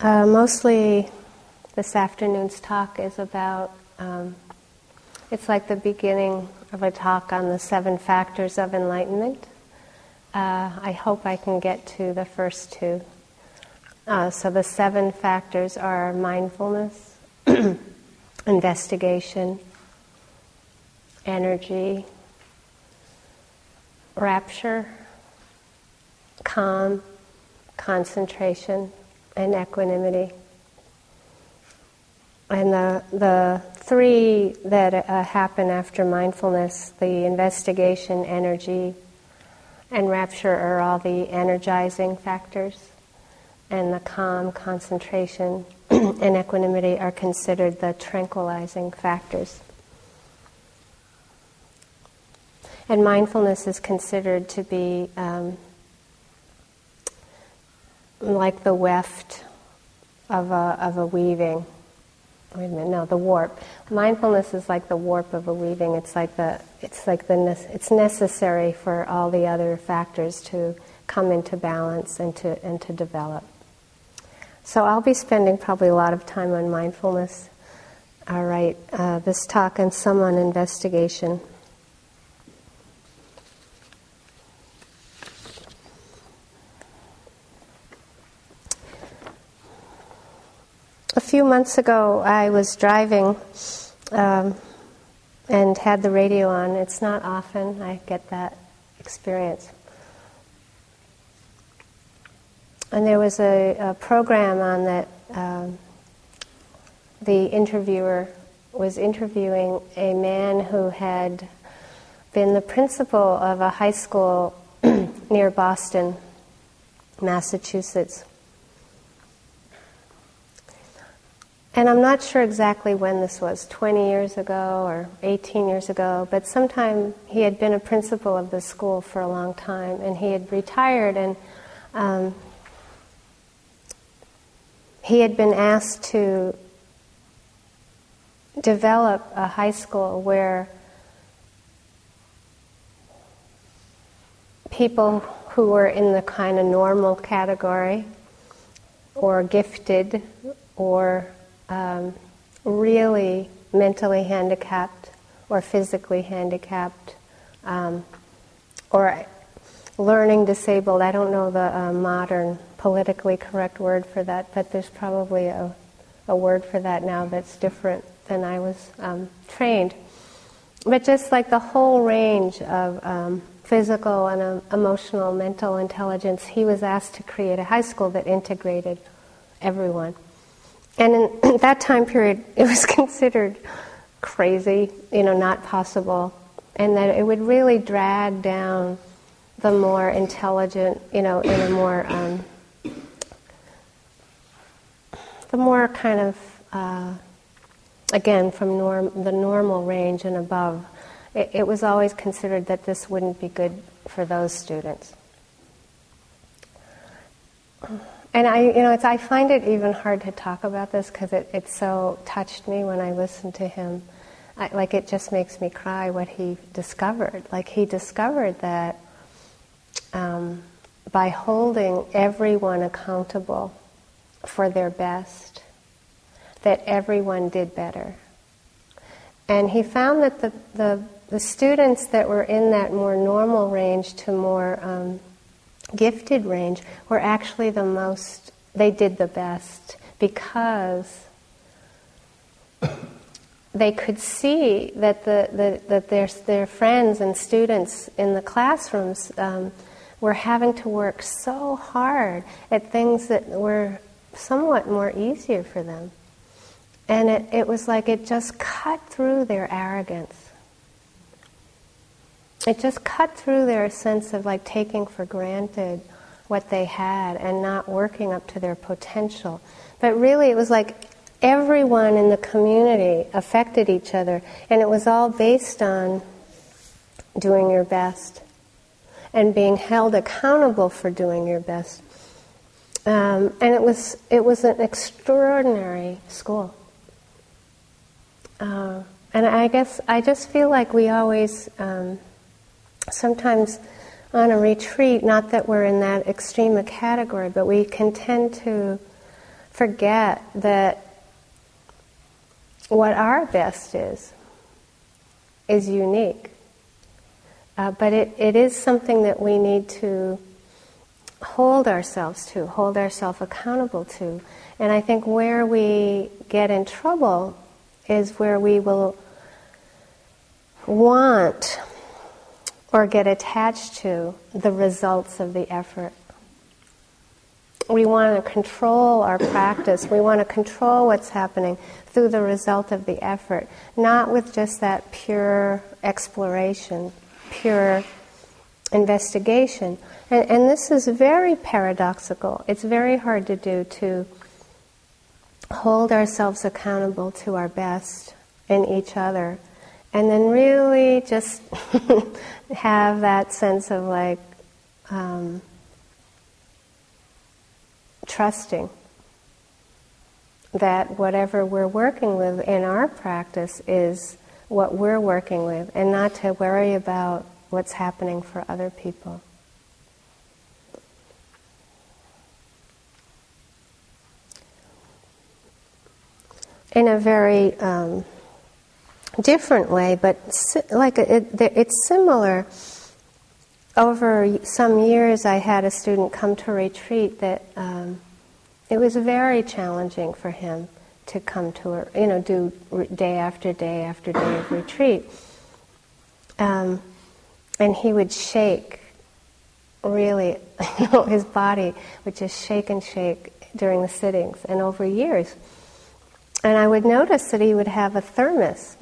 uh, mostly this afternoon's talk is about, um, it's like the beginning of a talk on the seven factors of enlightenment. Uh, I hope I can get to the first two. Uh, so the seven factors are mindfulness, investigation, energy, rapture, calm, concentration, and equanimity. And the, the three that uh, happen after mindfulness the investigation, energy, and rapture are all the energizing factors. And the calm, concentration, and equanimity are considered the tranquilizing factors. And mindfulness is considered to be um, like the weft of a, of a weaving. Wait a minute, no, the warp. Mindfulness is like the warp of a weaving. It's like the, it's like the, it's necessary for all the other factors to come into balance and to, and to develop. So I'll be spending probably a lot of time on mindfulness. All right, uh, this talk and some on investigation. A few months ago, I was driving um, and had the radio on. It's not often I get that experience. And there was a, a program on that um, the interviewer was interviewing a man who had been the principal of a high school near Boston, Massachusetts. And I'm not sure exactly when this was 20 years ago or 18 years ago, but sometime he had been a principal of the school for a long time and he had retired and um, he had been asked to develop a high school where people who were in the kind of normal category or gifted or um, really mentally handicapped or physically handicapped um, or learning disabled. I don't know the uh, modern politically correct word for that, but there's probably a, a word for that now that's different than I was um, trained. But just like the whole range of um, physical and uh, emotional, mental intelligence, he was asked to create a high school that integrated everyone. And in that time period, it was considered crazy, you know, not possible, and that it would really drag down the more intelligent, you know, in a more, um, the more kind of, uh, again, from norm, the normal range and above. It, it was always considered that this wouldn't be good for those students. And I, you know, it's, I find it even hard to talk about this because it, it so touched me when I listened to him. I, like it just makes me cry what he discovered. Like he discovered that um, by holding everyone accountable for their best, that everyone did better. And he found that the, the, the students that were in that more normal range to more um, gifted range were actually the most, they did the best because they could see that, the, the, that their, their friends and students in the classrooms um, were having to work so hard at things that were somewhat more easier for them. And it, it was like it just cut through their arrogance it just cut through their sense of like taking for granted what they had and not working up to their potential. But really, it was like everyone in the community affected each other, and it was all based on doing your best and being held accountable for doing your best. Um, and it was it was an extraordinary school. Uh, and I guess I just feel like we always um, sometimes on a retreat, not that we're in that extreme a category, but we can tend to forget that what our best is is unique. Uh, but it, it is something that we need to hold ourselves to, hold ourselves accountable to. And I think where we get in trouble is where we will want or get attached to the results of the effort. We want to control our practice. We want to control what's happening through the result of the effort, not with just that pure exploration, pure investigation. And, and this is very paradoxical. It's very hard to do to hold ourselves accountable to our best in each other and then really just have that sense of like um, trusting that whatever we're working with in our practice is what we're working with and not to worry about what's happening for other people. In a very um, different way, but like it, it's similar. Over some years, I had a student come to retreat that um, it was very challenging for him to come to a, you know, do day after day after day of retreat. Um, and he would shake, really, you know, his body would just shake and shake during the sittings and over years. And I would notice that he would have a thermos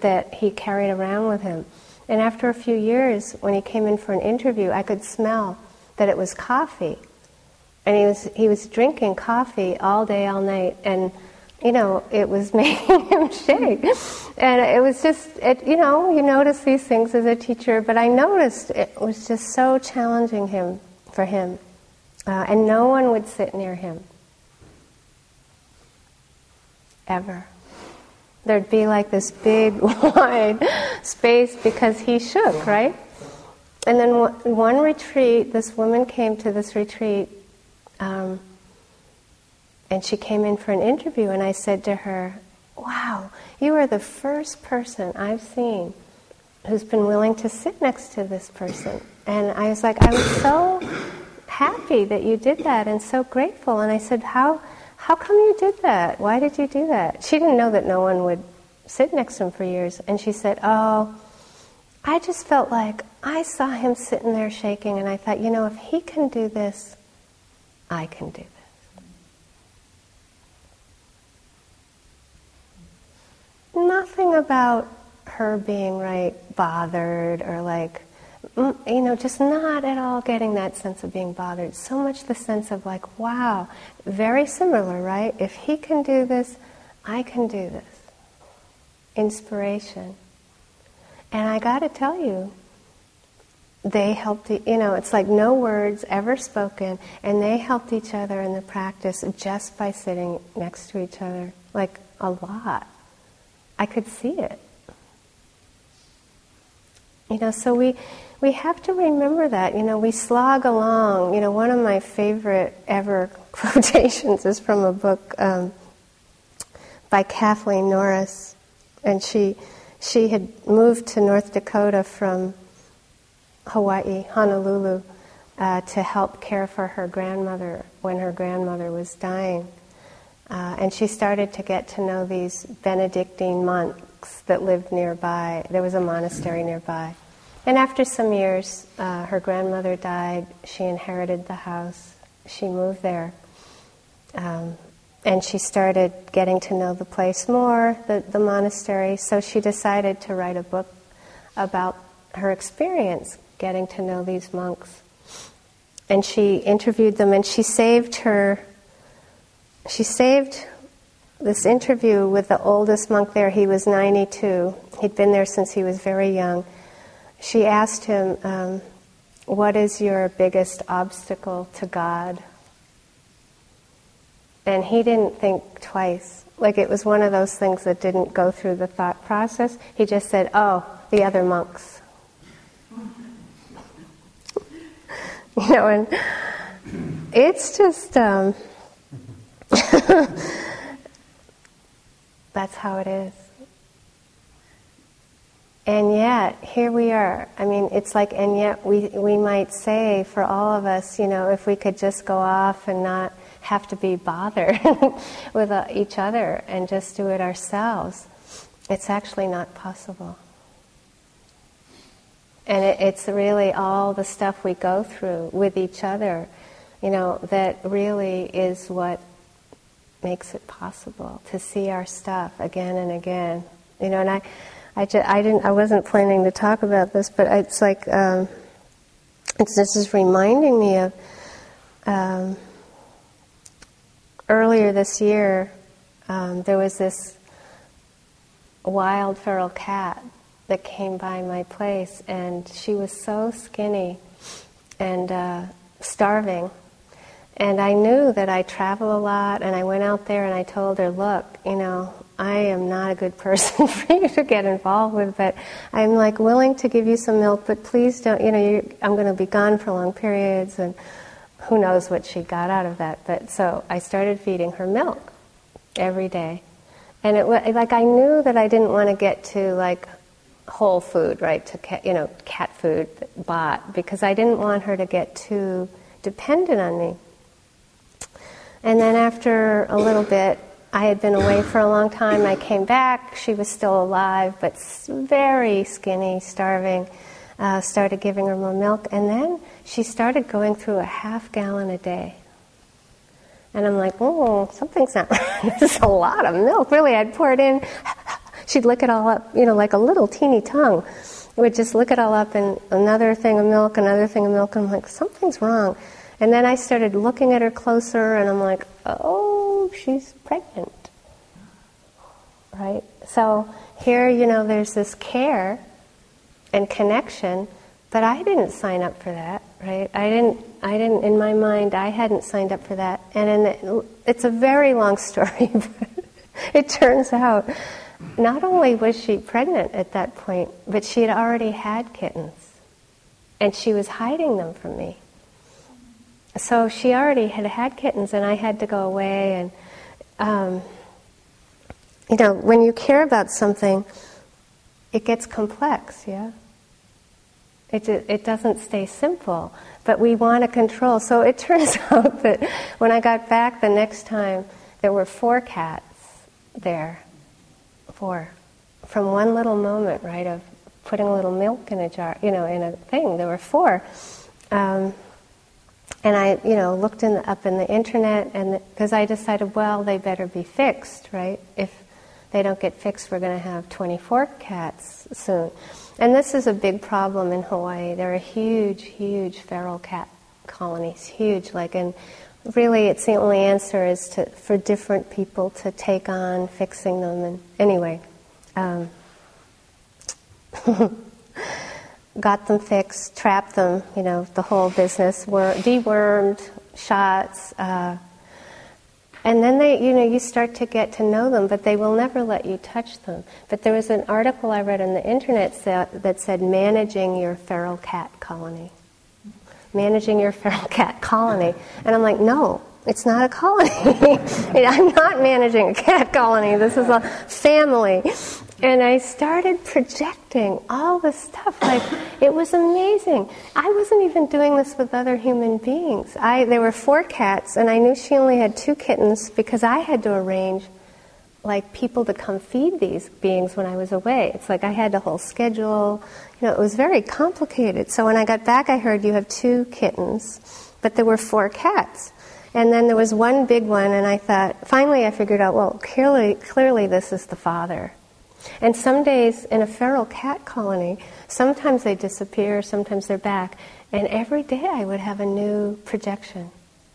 that he carried around with him. And after a few years, when he came in for an interview, I could smell that it was coffee. And he was, he was drinking coffee all day, all night. And, you know, it was making him shake. And it was just, it, you know, you notice these things as a teacher, but I noticed it was just so challenging him, for him. Uh, and no one would sit near him. Ever there'd be like this big wide space because he shook, right? And then one retreat, this woman came to this retreat, um, and she came in for an interview, and I said to her, Wow, you are the first person I've seen who's been willing to sit next to this person. And I was like, I was so happy that you did that and so grateful. And I said, How how come you did that? Why did you do that? She didn't know that no one would sit next to him for years. And she said, Oh, I just felt like I saw him sitting there shaking, and I thought, you know, if he can do this, I can do this. Nothing about her being right bothered or like you know, just not at all getting that sense of being bothered. So much the sense of like, wow, very similar, right? If he can do this, I can do this. Inspiration. And I got to tell you, they helped, you know, it's like no words ever spoken, and they helped each other in the practice just by sitting next to each other, like a lot. I could see it. You know, so we we have to remember that. You know, we slog along. You know, one of my favorite ever quotations is from a book um, by Kathleen Norris, and she she had moved to North Dakota from Hawaii, Honolulu, uh, to help care for her grandmother when her grandmother was dying. Uh, and she started to get to know these Benedictine monks that lived nearby. There was a monastery nearby. And after some years, uh, her grandmother died. She inherited the house. She moved there. Um, and she started getting to know the place more, the, the monastery. So she decided to write a book about her experience getting to know these monks. And she interviewed them and she saved her, she saved this interview with the oldest monk there. He was 92. He'd been there since he was very young she asked him, um, What is your biggest obstacle to God? And he didn't think twice. Like it was one of those things that didn't go through the thought process. He just said, Oh, the other monks. you know, and it's just, um, that's how it is. And yet, here we are. I mean, it's like, and yet we, we might say for all of us, you know, if we could just go off and not have to be bothered with uh, each other and just do it ourselves, it's actually not possible. And it, it's really all the stuff we go through with each other, you know, that really is what makes it possible to see our stuff again and again. You know, and I, I, I didn't, I wasn't planning to talk about this, but it's like, um, it's, this is reminding me of um, earlier this year. Um, there was this wild feral cat that came by my place, and she was so skinny and uh, starving. And I knew that I travel a lot, and I went out there and I told her, Look, you know, I am not a good person for you to get involved with, but I'm like willing to give you some milk, but please don't, you know, I'm going to be gone for long periods, and who knows what she got out of that. But so I started feeding her milk every day. And it was like I knew that I didn't want to get to like whole food, right? To cat, you know, cat food bought because I didn't want her to get too dependent on me. And then after a little bit, I had been away for a long time. I came back. She was still alive, but very skinny, starving. Uh, started giving her more milk, and then she started going through a half gallon a day. And I'm like, oh, something's not right. this is a lot of milk. Really, I'd pour it in. She'd lick it all up, you know, like a little teeny tongue. Would just lick it all up and another thing of milk, another thing of milk. And I'm like, something's wrong. And then I started looking at her closer, and I'm like, oh, she's pregnant. Right? So here, you know, there's this care and connection, but I didn't sign up for that, right? I didn't I didn't, in my mind, I hadn't signed up for that. And the, it's a very long story, but it turns out not only was she pregnant at that point, but she had already had kittens. And she was hiding them from me. So she already had had kittens, and I had to go away. And, um, you know, when you care about something, it gets complex, yeah? It, it doesn't stay simple but we want to control. So it turns out that when I got back the next time, there were four cats there. Four. From one little moment, right, of putting a little milk in a jar, you know, in a thing, there were four. Um, and I, you know, looked in the, up in the internet, and because I decided, well, they better be fixed, right? If they don't get fixed, we're going to have 24 cats soon. And this is a big problem in Hawaii. There are huge, huge feral cat colonies, huge. Like, and really, it's the only answer is to for different people to take on fixing them. And anyway, um, got them fixed, trapped them. You know, the whole business. Were dewormed, shots. Uh, and then they, you know, you start to get to know them, but they will never let you touch them. But there was an article I read on the internet that said managing your feral cat colony. Managing your feral cat colony. And I'm like, no, it's not a colony. I'm not managing a cat colony. This is a family. And I started projecting all this stuff. Like it was amazing. I wasn't even doing this with other human beings. I there were four cats, and I knew she only had two kittens because I had to arrange like people to come feed these beings when I was away. It's like I had a whole schedule. You know, it was very complicated. So when I got back, I heard you have two kittens, but there were four cats. And then there was one big one, and I thought, finally I figured out, well, clearly, clearly this is the father. And some days in a feral cat colony, sometimes they disappear, sometimes they're back. And every day I would have a new projection.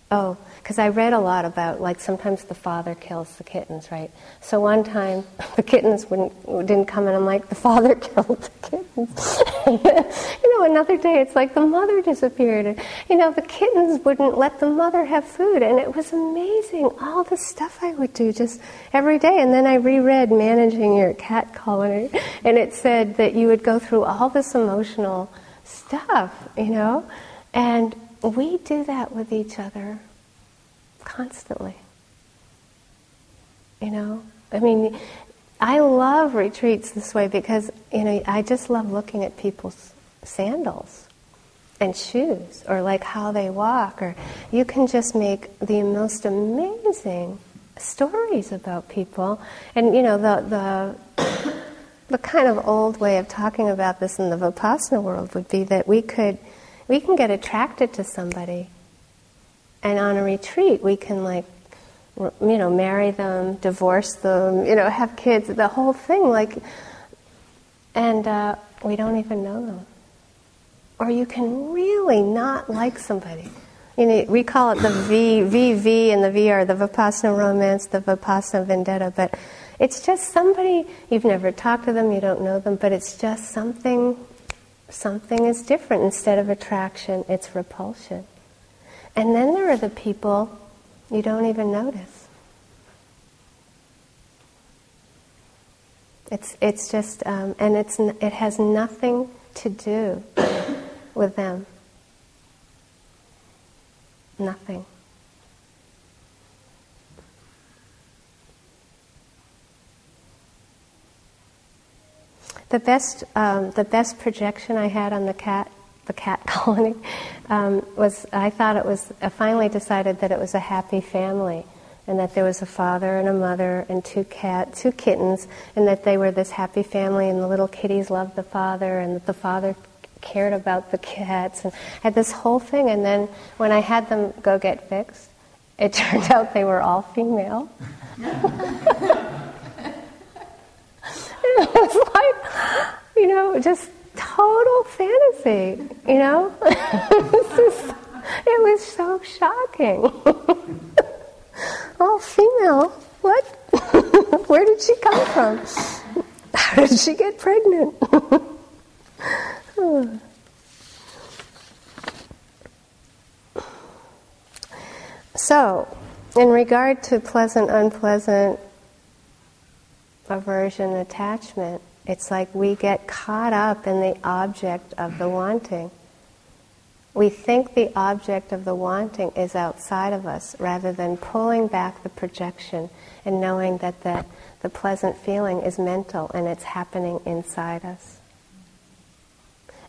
Oh, because I read a lot about like sometimes the father kills the kittens, right? So one time the kittens wouldn't didn't come, and I'm like, the father killed the kittens. you know, another day it's like the mother disappeared, and you know the kittens wouldn't let the mother have food, and it was amazing all the stuff I would do just every day. And then I reread Managing Your Cat Colony, and it said that you would go through all this emotional stuff, you know, and we do that with each other constantly. You know, I mean, I love retreats this way because, you know, I just love looking at people's sandals and shoes or like how they walk or you can just make the most amazing stories about people and you know the the the kind of old way of talking about this in the vipassana world would be that we could we can get attracted to somebody. And on a retreat we can like you know marry them divorce them you know have kids the whole thing like and uh, we don't even know them. Or you can really not like somebody. You know, we call it the V, VV and the VR, the Vipassana romance, the Vipassana vendetta, but it's just somebody, you've never talked to them, you don't know them, but it's just something, something is different. Instead of attraction, it's repulsion. And then there are the people you don't even notice. It's, it's just, um, and it's, it has nothing to do with them. Nothing. The best, um, the best projection I had on the cat, the cat colony, um, was I thought it was. I finally decided that it was a happy family, and that there was a father and a mother and two cat, two kittens, and that they were this happy family, and the little kitties loved the father, and that the father cared about the cats and I had this whole thing. And then when I had them go get fixed, it turned out they were all female. it was like, you know, just total fantasy, you know? it, was it was so shocking. all female? What? Where did she come from? How did she get pregnant? So, in regard to pleasant, unpleasant, aversion, attachment, it's like we get caught up in the object of the wanting. We think the object of the wanting is outside of us rather than pulling back the projection and knowing that the, the pleasant feeling is mental and it's happening inside us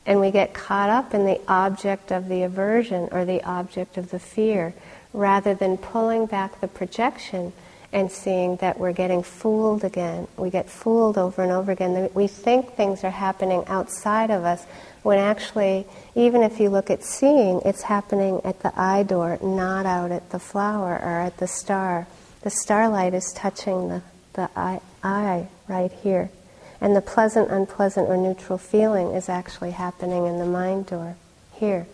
and we get caught up in the object of the aversion or the object of the fear rather than pulling back the projection and seeing that we're getting fooled again. We get fooled over and over again. We think things are happening outside of us when actually, even if you look at seeing, it's happening at the eye door, not out at the flower or at the star. The starlight is touching the, the eye, eye right here. And the pleasant, unpleasant, or neutral feeling is actually happening in the mind door, here.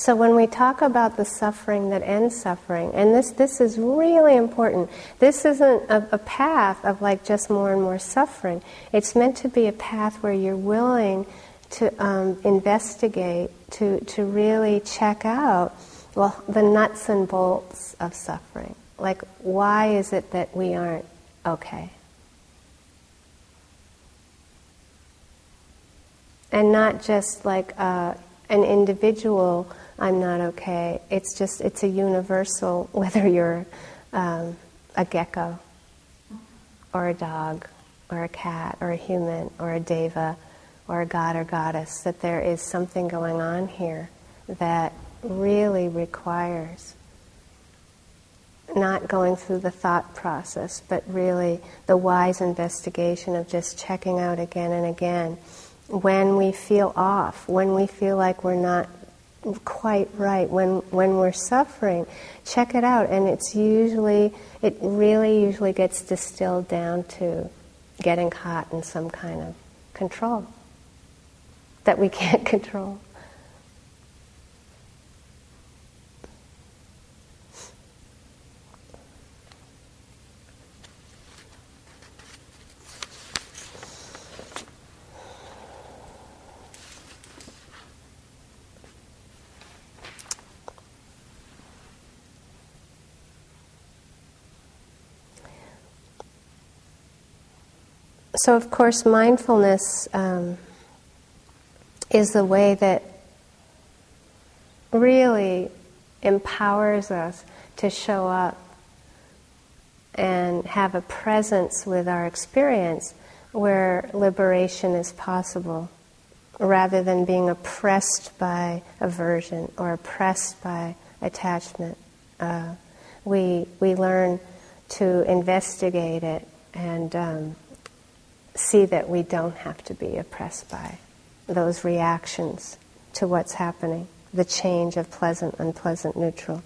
So when we talk about the suffering that ends suffering, and this, this is really important, this isn't a, a path of like just more and more suffering. It's meant to be a path where you're willing to um, investigate, to, to really check out, well, the nuts and bolts of suffering. Like, why is it that we aren't okay? and not just like uh, an individual i'm not okay. It's just it's a universal whether you're um, a gecko or a dog or a cat or a human or a deva or a god or goddess that there is something going on here that really requires not going through the thought process, but really the wise investigation of just checking out again and again. When we feel off, when we feel like we're not quite right, when, when we're suffering, check it out. And it's usually, it really usually gets distilled down to getting caught in some kind of control that we can't control. So, of course, mindfulness um, is the way that really empowers us to show up and have a presence with our experience where liberation is possible rather than being oppressed by aversion or oppressed by attachment. Uh, we, we learn to investigate it and um, see that we don't have to be oppressed by those reactions to what's happening, the change of pleasant, unpleasant, neutral.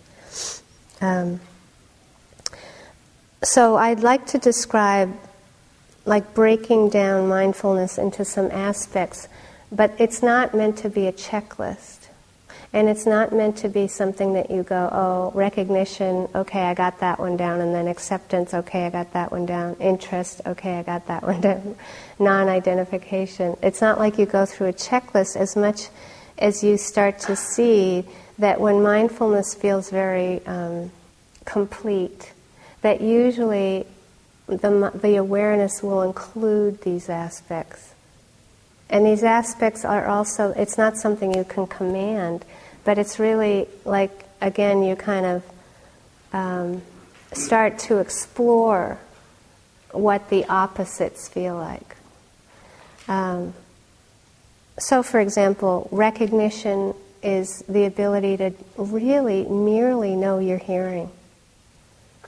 Um, so I'd like to describe like breaking down mindfulness into some aspects, but it's not meant to be a checklist. And it's not meant to be something that you go, oh, recognition, okay, I got that one down, and then acceptance, okay, I got that one down, interest, okay, I got that one down, non identification. It's not like you go through a checklist as much as you start to see that when mindfulness feels very um, complete, that usually the, the awareness will include these aspects. And these aspects are also, it's not something you can command, but it's really like, again, you kind of um, start to explore what the opposites feel like. Um, so, for example, recognition is the ability to really merely know you're hearing,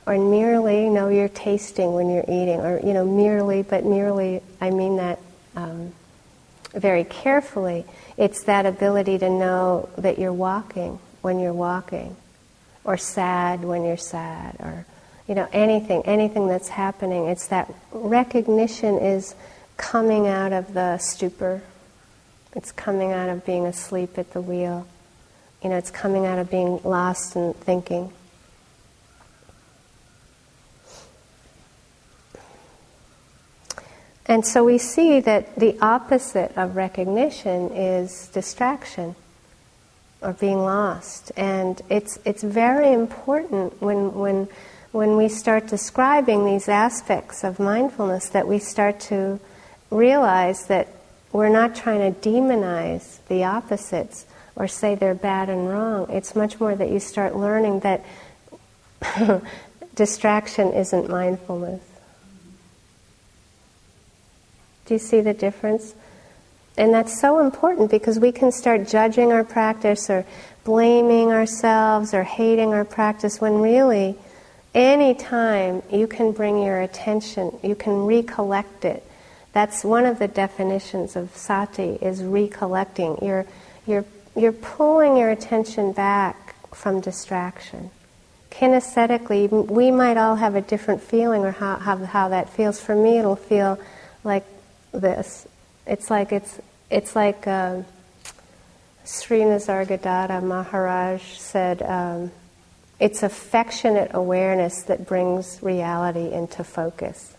or merely know you're tasting when you're eating, or, you know, merely, but merely, I mean that um, very carefully. It's that ability to know that you're walking when you're walking, or sad when you're sad, or, you know, anything, anything that's happening. It's that recognition is coming out of the stupor it's coming out of being asleep at the wheel. You know, it's coming out of being lost in thinking. And so we see that the opposite of recognition is distraction or being lost. And it's, it's very important when, when, when we start describing these aspects of mindfulness that we start to realize that we're not trying to demonize the opposites or say they're bad and wrong. It's much more that you start learning that distraction isn't mindfulness. Do you see the difference? And that's so important because we can start judging our practice or blaming ourselves or hating our practice when really, any time you can bring your attention, you can recollect it that's one of the definitions of sati is recollecting. You're, you're, you're pulling your attention back from distraction. Kinesthetically, we might all have a different feeling or how, how, how that feels. For me, it'll feel like this. It's like it's, it's like um, Sri Nisargadatta Maharaj said, um, it's affectionate awareness that brings reality into focus.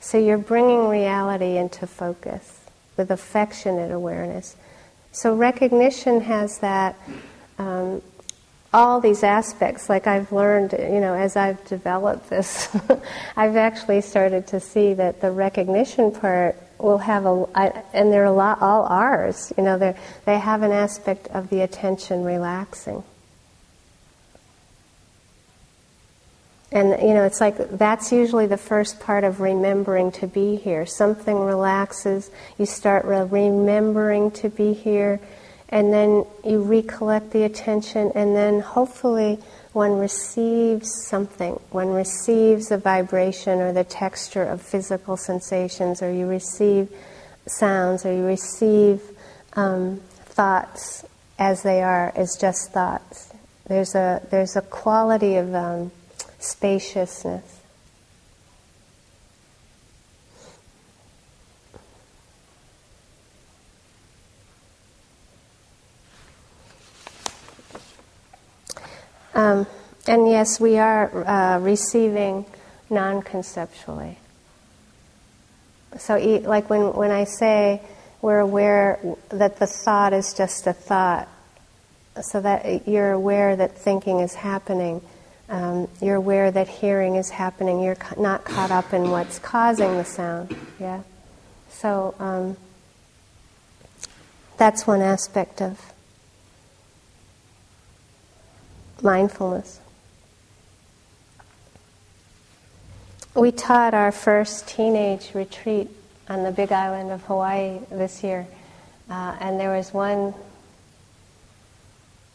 So you're bringing reality into focus with affectionate awareness. So recognition has that, um, all these aspects. Like I've learned, you know, as I've developed this, I've actually started to see that the recognition part will have a, I, and they're a lot, all ours. You know, they they have an aspect of the attention relaxing. And you know, it's like that's usually the first part of remembering to be here. Something relaxes, you start re- remembering to be here, and then you recollect the attention, and then hopefully one receives something. One receives a vibration or the texture of physical sensations, or you receive sounds, or you receive um, thoughts as they are, as just thoughts. There's a there's a quality of um, spaciousness. Um, and yes, we are uh, receiving non conceptually. So, like when, when I say we're aware that the thought is just a thought, so that you're aware that thinking is happening, um, you're aware that hearing is happening. You're ca- not caught up in what's causing the sound. Yeah. So um, that's one aspect of mindfulness. We taught our first teenage retreat on the big island of Hawaii this year, uh, and there was one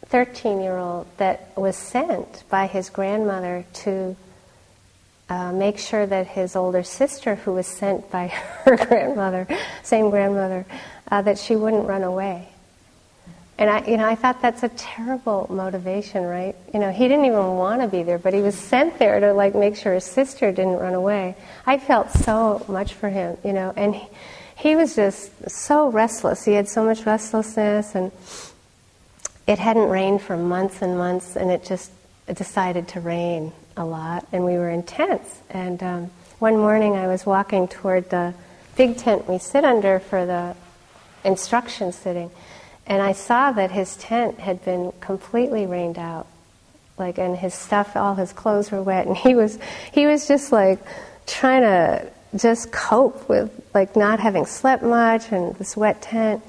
13 year old that was sent by his grandmother to uh, make sure that his older sister, who was sent by her grandmother, same grandmother, uh, that she wouldn't run away. And I, you know, I thought that's a terrible motivation, right? You know, he didn't even want to be there, but he was sent there to like make sure his sister didn't run away. I felt so much for him, you know, and he, he was just so restless. He had so much restlessness, and it hadn't rained for months and months, and it just decided to rain a lot, and we were intense. And um, one morning, I was walking toward the big tent we sit under for the instruction sitting and I saw that his tent had been completely rained out. Like, and his stuff, all his clothes were wet, and he was, he was just like trying to just cope with like not having slept much and this wet tent.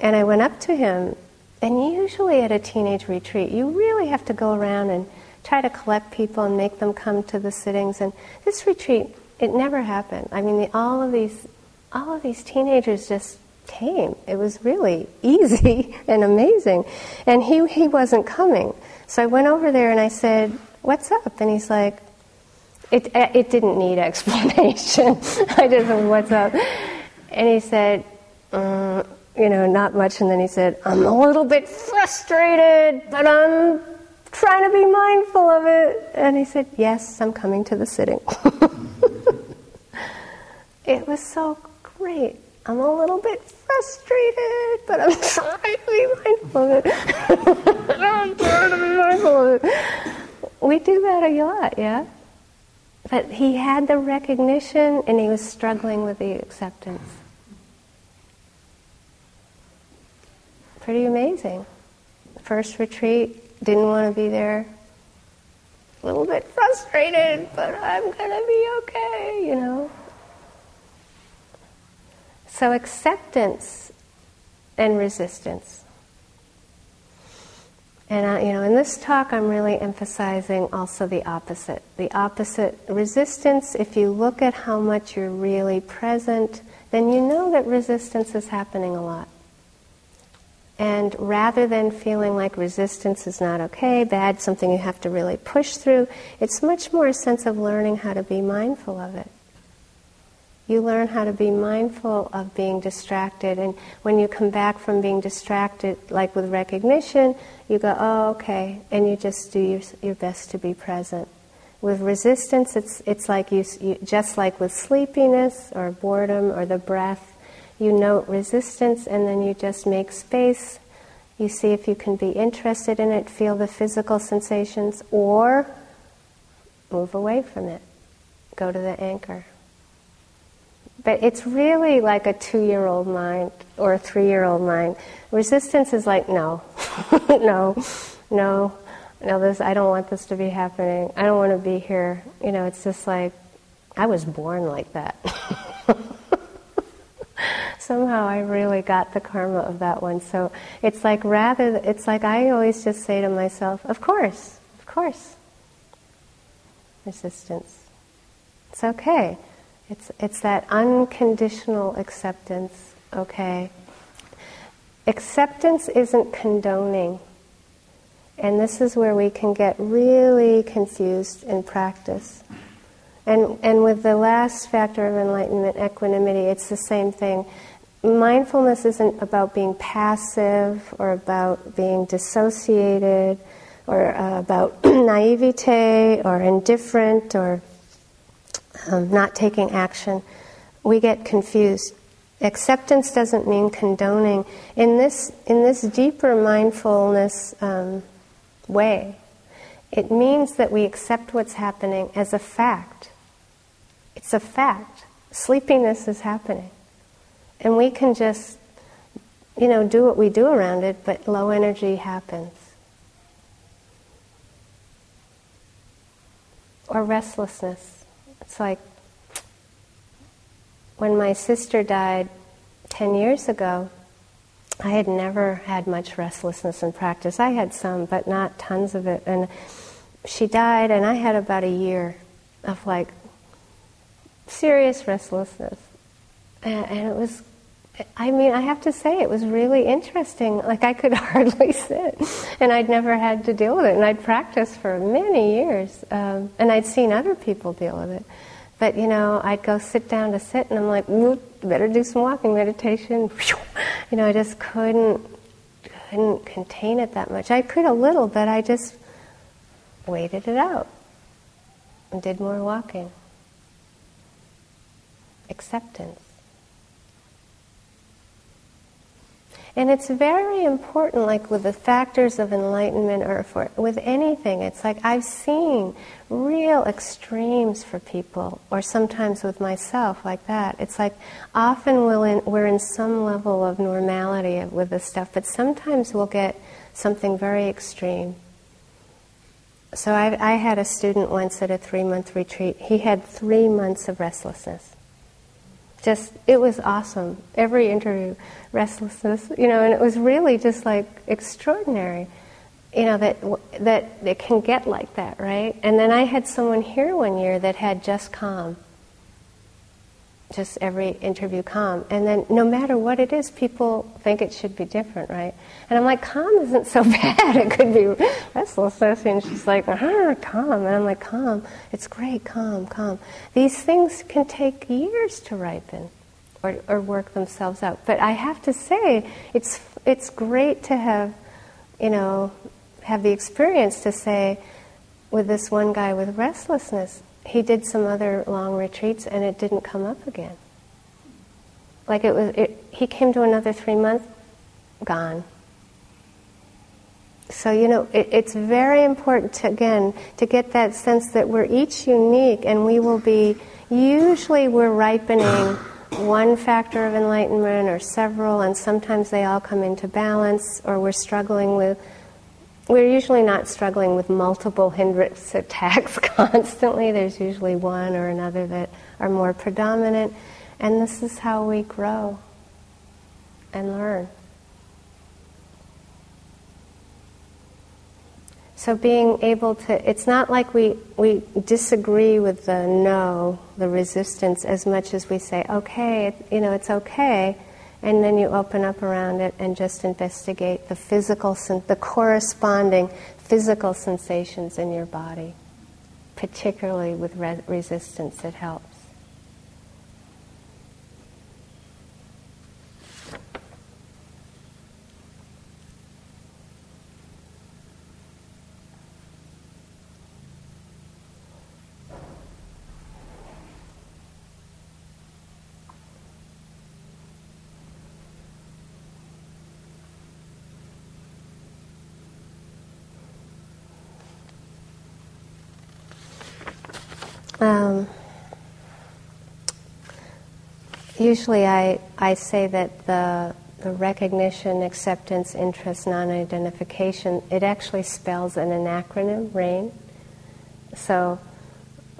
And I went up to him, and usually at a teenage retreat, you really have to go around and try to collect people and make them come to the sittings. And this retreat, it never happened. I mean, the, all of these, all of these teenagers just came. It was really easy and amazing. And he, he wasn't coming. So I went over there and I said, What's up? And he's like, It, it didn't need explanation. I just said, What's up? And he said, mm, You know, not much. And then he said, I'm a little bit frustrated, but I'm trying to be mindful of it. And he said, Yes, I'm coming to the sitting. it was so great. I'm a little bit frustrated, but I'm trying to be mindful of it. I'm trying to be mindful of it. We do that a lot, yeah? But he had the recognition and he was struggling with the acceptance. Pretty amazing. First retreat, didn't want to be there. A little bit frustrated, but I'm going to be okay, you know. So acceptance and resistance. And I, you know, in this talk, I'm really emphasizing also the opposite. The opposite resistance. If you look at how much you're really present, then you know that resistance is happening a lot. And rather than feeling like resistance is not okay, bad, something you have to really push through, it's much more a sense of learning how to be mindful of it you learn how to be mindful of being distracted. And when you come back from being distracted, like with recognition, you go, oh, okay, and you just do your, your best to be present. With resistance, it's, it's like you, you, just like with sleepiness or boredom or the breath, you note resistance and then you just make space. You see if you can be interested in it, feel the physical sensations, or move away from it. Go to the anchor. But it's really like a two year old mind or a three year old mind. Resistance is like, no, no, no, no, this, I don't want this to be happening. I don't want to be here. You know, it's just like, I was born like that. Somehow I really got the karma of that one. So it's like rather, it's like I always just say to myself, of course, of course. Resistance. It's okay. It's, it's that unconditional acceptance, okay? Acceptance isn't condoning. And this is where we can get really confused in practice. And, and with the last factor of enlightenment, equanimity, it's the same thing. Mindfulness isn't about being passive or about being dissociated or uh, about naivete or indifferent or um, not taking action, we get confused. Acceptance doesn't mean condoning. In this, in this deeper mindfulness um, way, it means that we accept what's happening as a fact. It's a fact. Sleepiness is happening. And we can just, you know, do what we do around it, but low energy happens. Or restlessness. It's like when my sister died 10 years ago, I had never had much restlessness in practice. I had some, but not tons of it. And she died, and I had about a year of like serious restlessness. And, and it was, I mean, I have to say, it was really interesting. Like, I could hardly sit, and I'd never had to deal with it. And I'd practiced for many years, um, and I'd seen other people deal with it. But, you know, I'd go sit down to sit, and I'm like, better do some walking meditation. You know, I just couldn't, couldn't contain it that much. I could a little, but I just waited it out and did more walking. Acceptance. And it's very important, like with the factors of enlightenment or for, with anything, it's like I've seen real extremes for people, or sometimes with myself, like that. It's like often we'll in, we're in some level of normality with this stuff, but sometimes we'll get something very extreme. So I, I had a student once at a three month retreat, he had three months of restlessness just it was awesome. Every interview, restlessness, you know, and it was really just like extraordinary, you know, that that it can get like that, right? And then I had someone here one year that had just calm, just every interview calm. And then no matter what it is, people think it should be different, right? And I'm like, calm isn't so bad. It could be restlessness. And she's like, ah, calm. And I'm like, calm. It's great, calm, calm. These things can take years to ripen or, or work themselves out. But I have to say, it's, it's great to have, you know, have the experience to say, with this one guy with restlessness, he did some other long retreats and it didn't come up again. Like it was, it, he came to another three months, gone. So, you know, it, it's very important, to, again, to get that sense that we're each unique and we will be, usually, we're ripening one factor of enlightenment or several, and sometimes they all come into balance, or we're struggling with we're usually not struggling with multiple hindrance attacks constantly. There's usually one or another that are more predominant. And this is how we grow and learn. So being able to, it's not like we, we disagree with the no, the resistance, as much as we say, okay, you know, it's okay and then you open up around it and just investigate the physical, the corresponding physical sensations in your body, particularly with re- resistance. It helps. Um, usually I, I say that the, the recognition, acceptance, interest, non-identification, it actually spells in an acronym, RAIN. So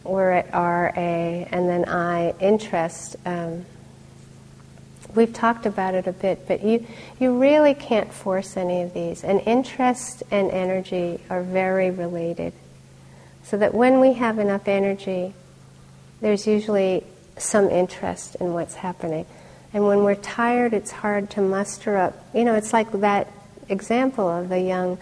we're at RA and then I, interest. Um, we've talked about it a bit, but you, you really can't force any of these. And interest and energy are very related. So that when we have enough energy, there's usually some interest in what's happening. And when we're tired, it's hard to muster up. You know, it's like that example of the young,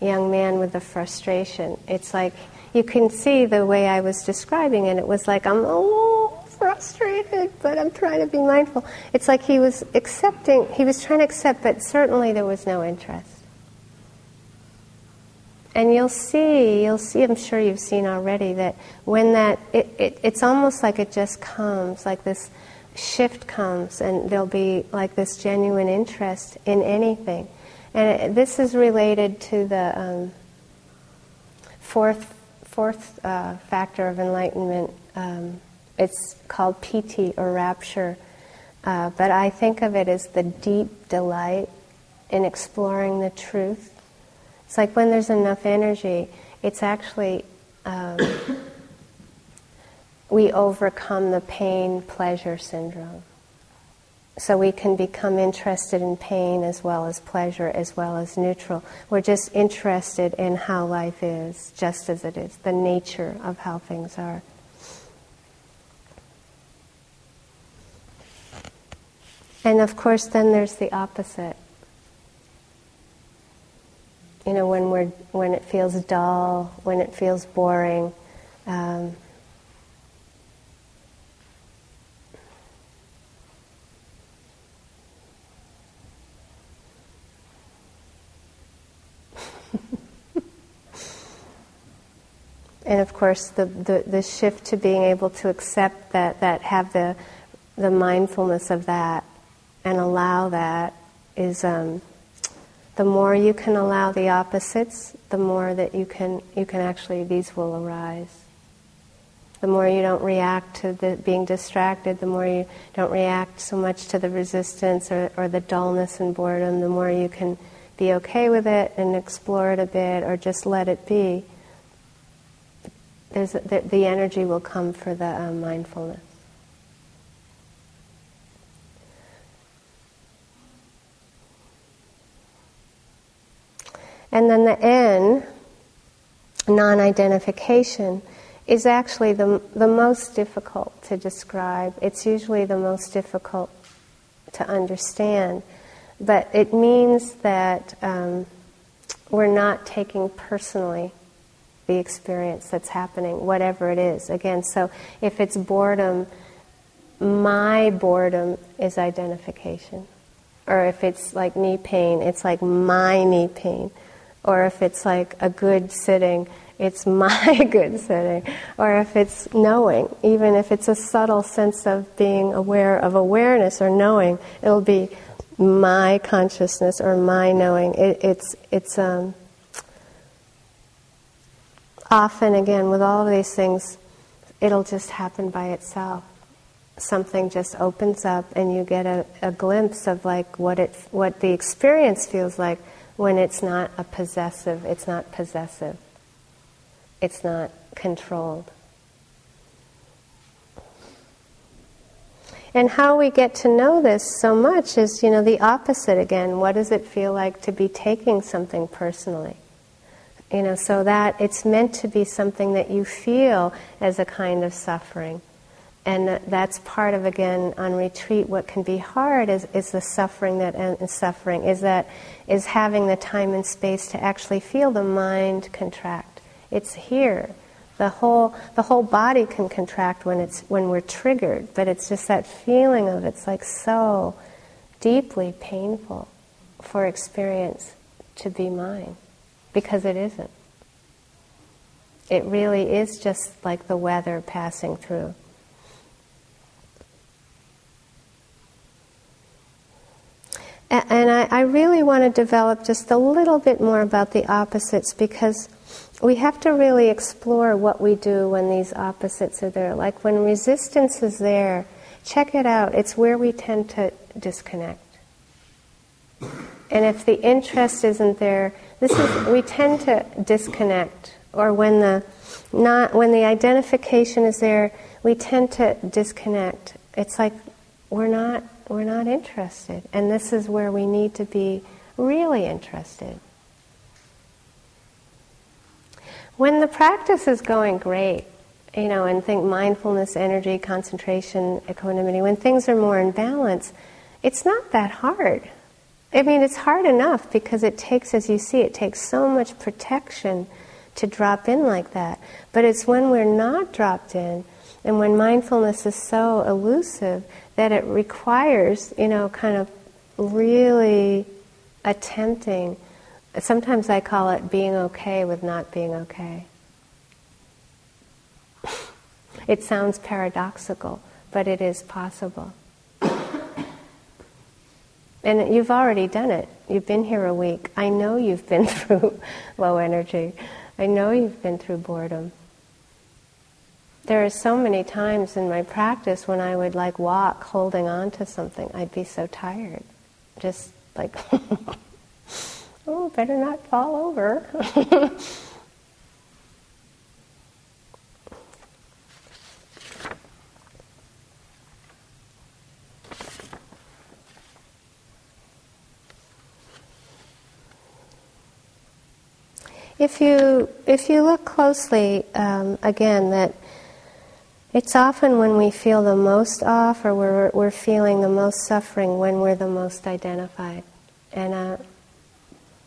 young man with the frustration. It's like you can see the way I was describing it. It was like I'm oh frustrated, but I'm trying to be mindful. It's like he was accepting. He was trying to accept, but certainly there was no interest. And you'll see, you'll see, I'm sure you've seen already, that when that, it, it, it's almost like it just comes, like this shift comes, and there'll be like this genuine interest in anything. And it, this is related to the um, fourth, fourth uh, factor of enlightenment. Um, it's called piti or rapture. Uh, but I think of it as the deep delight in exploring the truth it's like when there's enough energy, it's actually, um, we overcome the pain pleasure syndrome. So we can become interested in pain as well as pleasure as well as neutral. We're just interested in how life is, just as it is, the nature of how things are. And of course, then there's the opposite. You know, when we're when it feels dull, when it feels boring. Um, and of course, the, the, the shift to being able to accept that, that have the, the mindfulness of that and allow that is um, the more you can allow the opposites, the more that you can you can actually these will arise. The more you don't react to the being distracted, the more you don't react so much to the resistance or, or the dullness and boredom, the more you can be okay with it and explore it a bit or just let it be. There's the, the, energy will come for the uh, mindfulness. And then the N, non identification, is actually the, the most difficult to describe. It's usually the most difficult to understand. But it means that um, we're not taking personally the experience that's happening, whatever it is. Again, so if it's boredom, my boredom is identification. Or if it's like knee pain, it's like my knee pain. Or if it's like a good sitting, it's my good sitting. Or if it's knowing, even if it's a subtle sense of being aware of awareness or knowing, it'll be my consciousness or my knowing. It, it's it's um, often again with all of these things, it'll just happen by itself. Something just opens up, and you get a, a glimpse of like what it what the experience feels like when it's not a possessive, it's not possessive, it's not controlled. And how we get to know this so much is, you know, the opposite again. What does it feel like to be taking something personally? You know, so that it's meant to be something that you feel as a kind of suffering. And that's part of, again, on retreat, what can be hard is, is the suffering that is suffering, is that is having the time and space to actually feel the mind contract. It's here. The whole, the whole body can contract when, it's, when we're triggered, but it's just that feeling of it's like so deeply painful for experience to be mine, because it isn't. It really is just like the weather passing through. And I, I really want to develop just a little bit more about the opposites because we have to really explore what we do when these opposites are there. Like when resistance is there, check it out. It's where we tend to disconnect. And if the interest isn't there, this is we tend to disconnect. Or when the not when the identification is there, we tend to disconnect. It's like we're not we're not interested. And this is where we need to be really interested. When the practice is going great, you know, and think mindfulness, energy, concentration, equanimity, when things are more in balance, it's not that hard. I mean, it's hard enough because it takes, as you see, it takes so much protection to drop in like that. But it's when we're not dropped in and when mindfulness is so elusive that it requires, you know, kind of really attempting. Sometimes I call it being okay with not being okay. It sounds paradoxical, but it is possible. And you've already done it. You've been here a week. I know you've been through low energy. I know you've been through boredom there are so many times in my practice when I would like walk holding on to something. I'd be so tired. Just like, oh, better not fall over. If you if you look closely um, again, that it's often when we feel the most off or we're, we're feeling the most suffering when we're the most identified. And uh,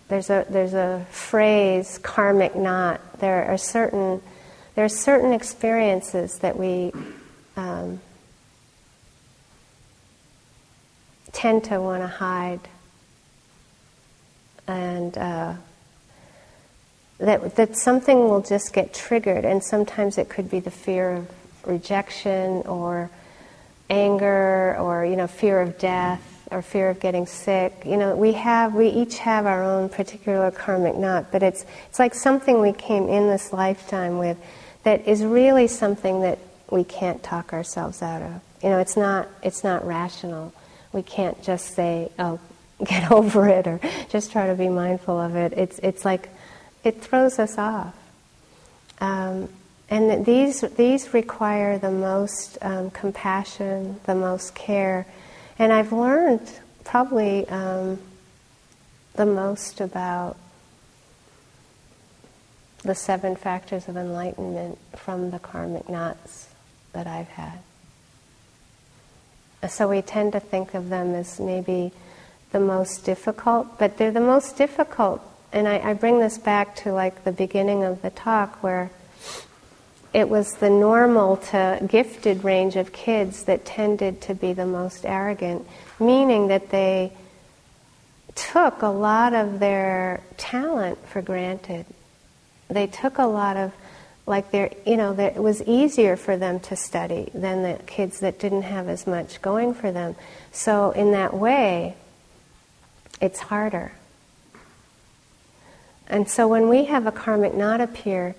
there's, a, there's a phrase, karmic knot. There are certain, there are certain experiences that we um, tend to want to hide. And uh, that, that something will just get triggered, and sometimes it could be the fear of rejection or anger or you know fear of death or fear of getting sick. You know we have we each have our own particular karmic knot but it's it's like something we came in this lifetime with that is really something that we can't talk ourselves out of. You know it's not it's not rational. We can't just say oh get over it or just try to be mindful of it. It's it's like it throws us off. Um, and these, these require the most um, compassion, the most care. And I've learned probably um, the most about the seven factors of enlightenment from the karmic knots that I've had. So we tend to think of them as maybe the most difficult, but they're the most difficult. And I, I bring this back to like the beginning of the talk where it was the normal to gifted range of kids that tended to be the most arrogant, meaning that they took a lot of their talent for granted. They took a lot of, like, their, you know, it was easier for them to study than the kids that didn't have as much going for them. So, in that way, it's harder. And so, when we have a karmic knot appear,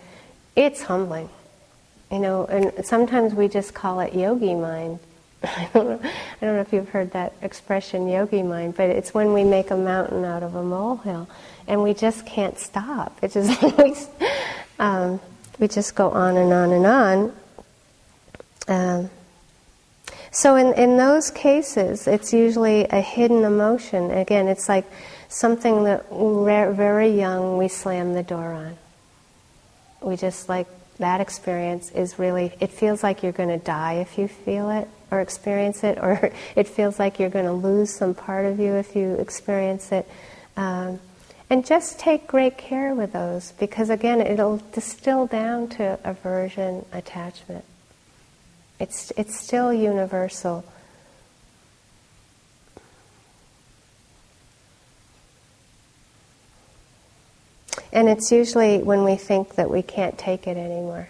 it's humbling. You know, and sometimes we just call it yogi mind. I don't, know, I don't know if you've heard that expression, yogi mind, but it's when we make a mountain out of a molehill, and we just can't stop. It just um, we just go on and on and on. Um, so in, in those cases, it's usually a hidden emotion. Again, it's like something that very young we slam the door on. We just like that experience is really, it feels like you're going to die if you feel it or experience it, or it feels like you're going to lose some part of you if you experience it. Um, and just take great care with those because, again, it'll distill down to aversion, attachment. It's, it's still universal. And it's usually when we think that we can't take it anymore.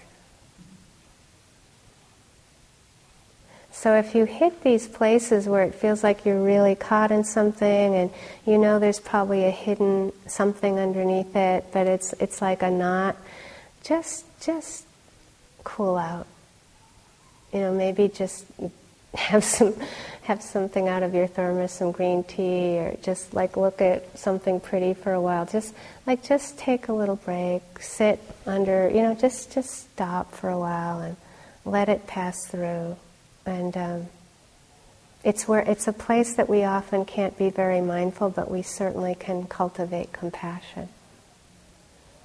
So if you hit these places where it feels like you're really caught in something and you know there's probably a hidden something underneath it, but it's it's like a knot, just just cool out. You know, maybe just have some have something out of your thermos, some green tea, or just like look at something pretty for a while. Just like just take a little break, sit under, you know, just just stop for a while and let it pass through. And um, it's where it's a place that we often can't be very mindful, but we certainly can cultivate compassion.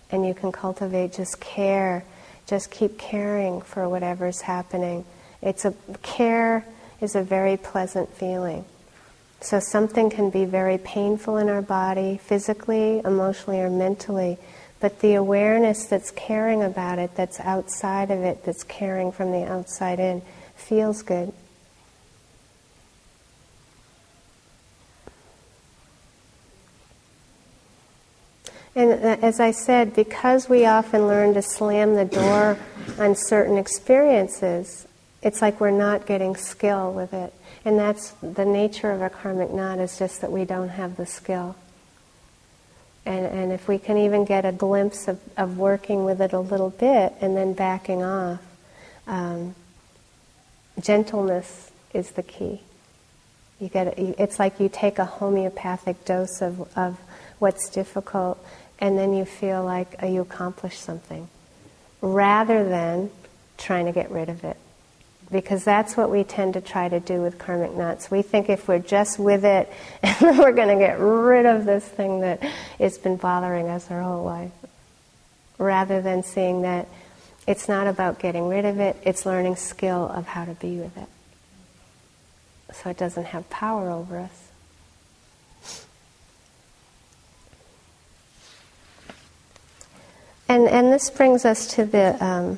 And you can cultivate just care, just keep caring for whatever's happening. It's a care is a very pleasant feeling. So something can be very painful in our body, physically, emotionally, or mentally, but the awareness that's caring about it, that's outside of it, that's caring from the outside in, feels good. And uh, as I said, because we often learn to slam the door on certain experiences, it's like we're not getting skill with it. And that's the nature of a karmic knot is just that we don't have the skill. And, and if we can even get a glimpse of, of working with it a little bit and then backing off, um, gentleness is the key. You get it's like you take a homeopathic dose of, of what's difficult and then you feel like uh, you accomplished something rather than trying to get rid of it because that's what we tend to try to do with karmic knots. We think if we're just with it, we're going to get rid of this thing that has been bothering us our whole life. rather than seeing that it's not about getting rid of it, it's learning skill of how to be with it. So it doesn't have power over us. And, and this brings us to the, um,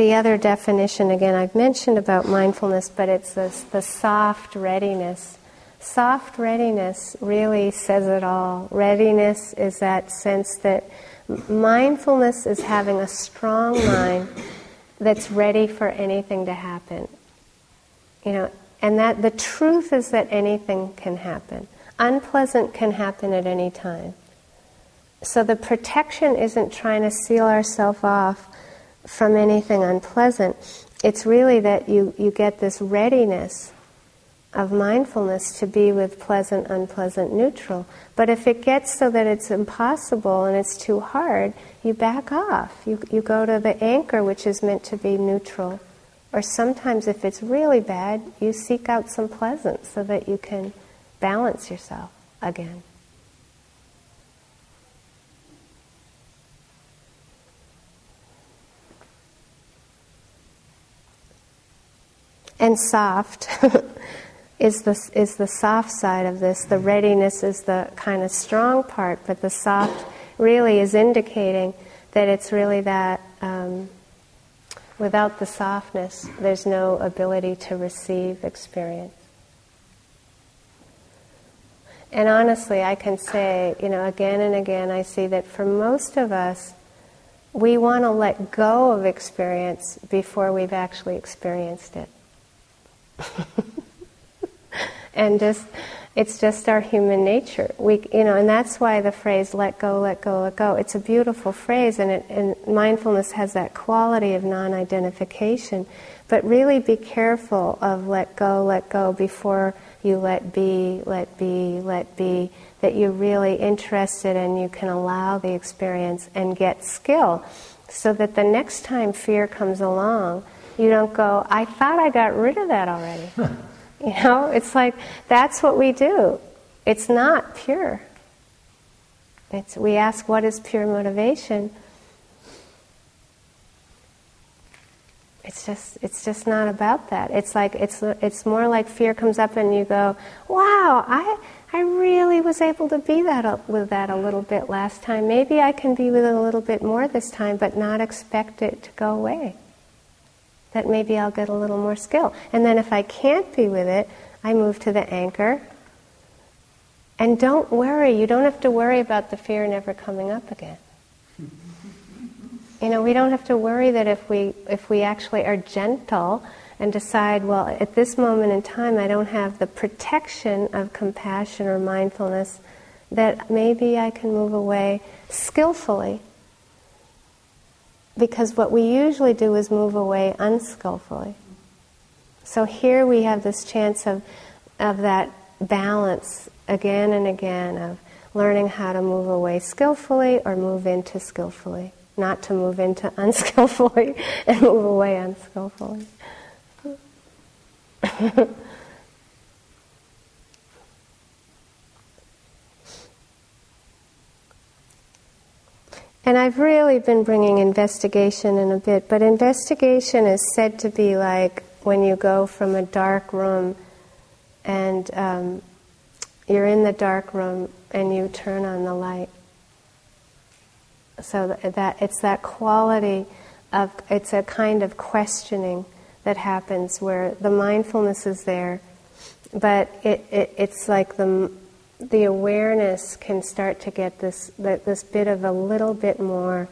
the other definition. Again, I've mentioned about mindfulness, but it's this, the soft readiness. Soft readiness really says it all. Readiness is that sense that Mindfulness is having a strong mind that's ready for anything to happen. You know, and that the truth is that anything can happen. Unpleasant can happen at any time. So the protection isn't trying to seal ourselves off from anything unpleasant. It's really that you, you get this readiness of mindfulness to be with pleasant, unpleasant, neutral. But if it gets so that it's impossible and it's too hard, you back off. You, you go to the anchor, which is meant to be neutral. Or sometimes, if it's really bad, you seek out some pleasant so that you can balance yourself again. And soft. is the, is the soft side of this. The readiness is the kind of strong part, but the soft really is indicating that it's really that um, without the softness, there's no ability to receive experience. And honestly, I can say, you know, again and again, I see that for most of us, we want to let go of experience before we've actually experienced it. and just it's just our human nature. We, you know, and that's why the phrase "let go, let go, let go." It's a beautiful phrase, and, it, and mindfulness has that quality of non-identification. But really, be careful of "let go, let go" before you let be, let be, let be. That you're really interested and you can allow the experience and get skill, so that the next time fear comes along, you don't go, "I thought I got rid of that already." You know, it's like that's what we do. It's not pure. It's, we ask, what is pure motivation? It's just, it's just not about that. It's like, it's, it's more like fear comes up and you go, wow, I, I really was able to be that with that a little bit last time. Maybe I can be with it a little bit more this time, but not expect it to go away that maybe I'll get a little more skill. And then if I can't be with it, I move to the anchor. And don't worry, you don't have to worry about the fear never coming up again. You know, we don't have to worry that if we if we actually are gentle and decide, well, at this moment in time I don't have the protection of compassion or mindfulness, that maybe I can move away skillfully because what we usually do is move away unskillfully. So here we have this chance of, of that balance again and again of learning how to move away skillfully or move into skillfully, not to move into unskillfully and move away unskillfully. And I've really been bringing investigation in a bit, but investigation is said to be like when you go from a dark room and um, you're in the dark room and you turn on the light. So that, it's that quality of it's a kind of questioning that happens where the mindfulness is there, but it, it it's like the the awareness can start to get this this bit of a little bit more.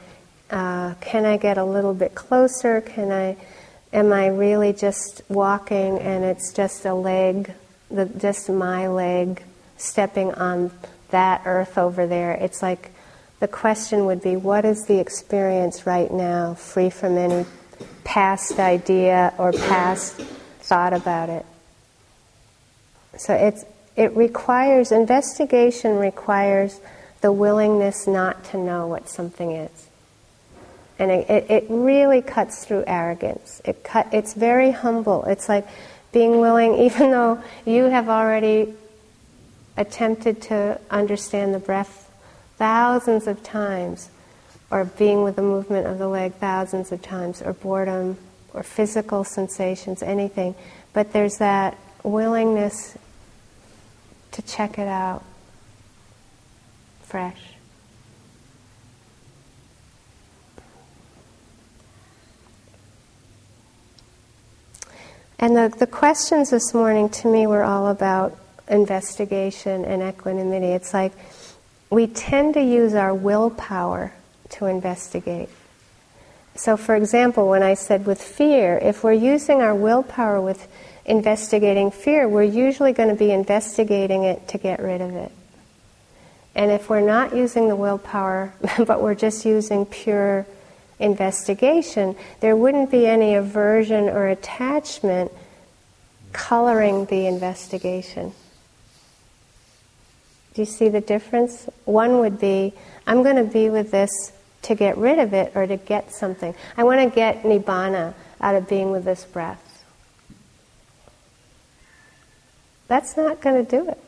Uh, can I get a little bit closer? Can I? Am I really just walking and it's just a leg, the, just my leg stepping on that earth over there? It's like the question would be, what is the experience right now, free from any past idea or past thought about it? So it's it requires, investigation requires the willingness not to know what something is. And it, it, really cuts through arrogance. It cut, it's very humble. It's like being willing, even though you have already attempted to understand the breath thousands of times, or being with the movement of the leg thousands of times, or boredom, or physical sensations, anything. But there's that willingness to check it out fresh. And the, the questions this morning to me were all about investigation and equanimity. It's like we tend to use our willpower to investigate. So, for example, when I said with fear, if we're using our willpower with investigating fear, we're usually going to be investigating it to get rid of it. And if we're not using the willpower, but we're just using pure investigation, there wouldn't be any aversion or attachment coloring the investigation. Do you see the difference? One would be I'm going to be with this to get rid of it or to get something. I want to get nibbana out of being with this breath. That's not going to do it.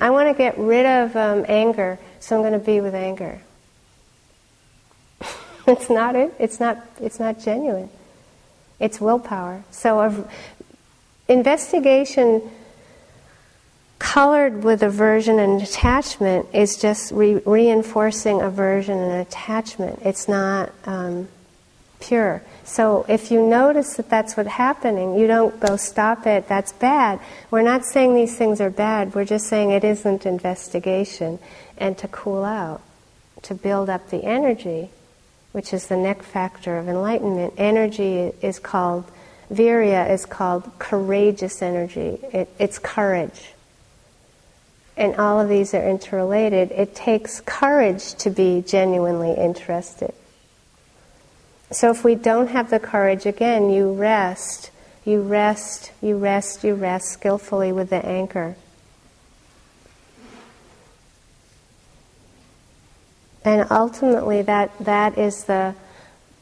I want to get rid of um, anger, so I'm going to be with anger. it's not it. It's not. It's not genuine. It's willpower. So, investigation colored with aversion and attachment is just re- reinforcing aversion and attachment. It's not um, pure. So if you notice that that's what's happening, you don't go, stop it, that's bad. We're not saying these things are bad, we're just saying it isn't investigation. And to cool out, to build up the energy, which is the next factor of enlightenment. Energy is called, virya is called courageous energy. It, it's courage and all of these are interrelated, it takes courage to be genuinely interested. So if we don't have the courage, again, you rest, you rest, you rest, you rest skillfully with the anchor. And ultimately, that, that is the,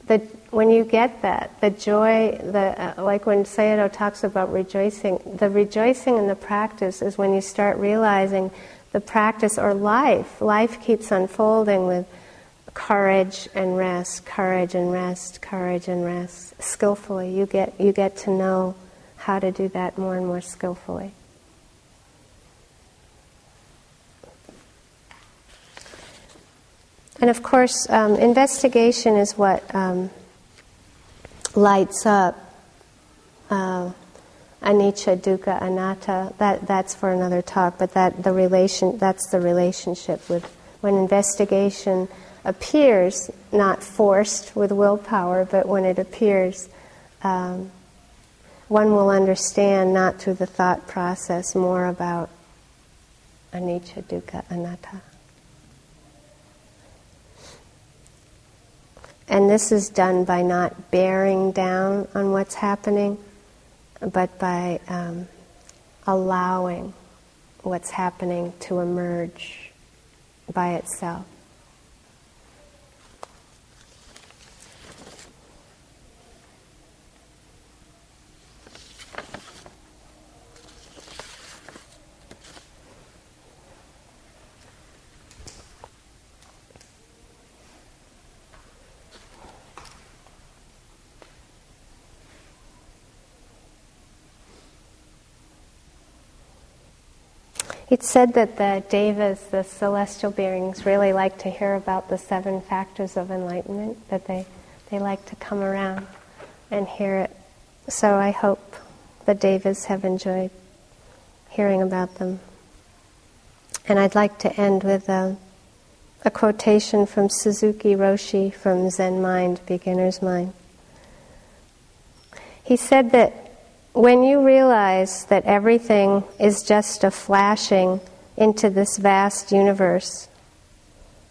the when you get that, the joy, the, uh, like when Sayadaw talks about rejoicing, the rejoicing in the practice is when you start realizing the practice or life. Life keeps unfolding with courage and rest, courage and rest, courage and rest. Skillfully, you get, you get to know how to do that more and more skillfully. And of course, um, investigation is what. Um, lights up uh, anicca, dukkha, anatta. That that's for another talk. But that the relation that's the relationship with when investigation appears, not forced with willpower, but when it appears, um, one will understand not through the thought process more about anicca, dukkha, anatta. And this is done by not bearing down on what's happening, but by um, allowing what's happening to emerge by itself. It's said that the devas, the celestial beings, really like to hear about the seven factors of enlightenment, that they, they like to come around and hear it. So I hope the devas have enjoyed hearing about them. And I'd like to end with a, a quotation from Suzuki Roshi from Zen Mind, Beginner's Mind. He said that when you realize that everything is just a flashing into this vast universe,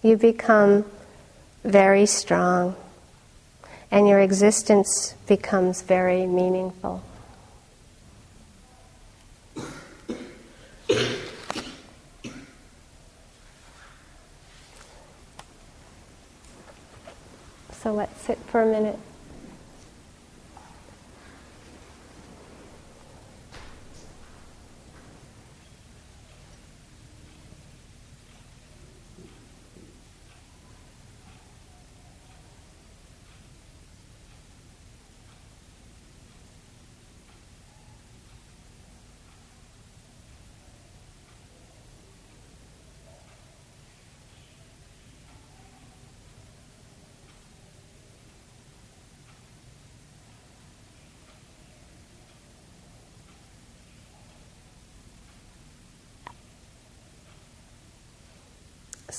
you become very strong and your existence becomes very meaningful. So let's sit for a minute.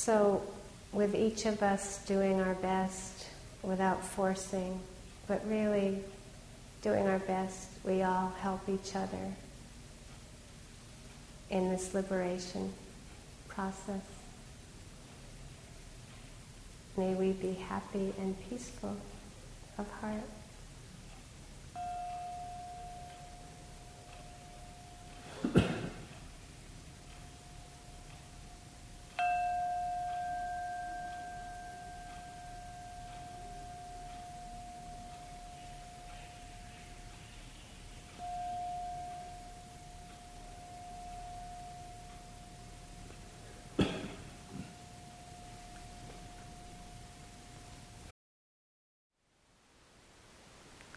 So, with each of us doing our best without forcing, but really doing our best, we all help each other in this liberation process. May we be happy and peaceful of heart.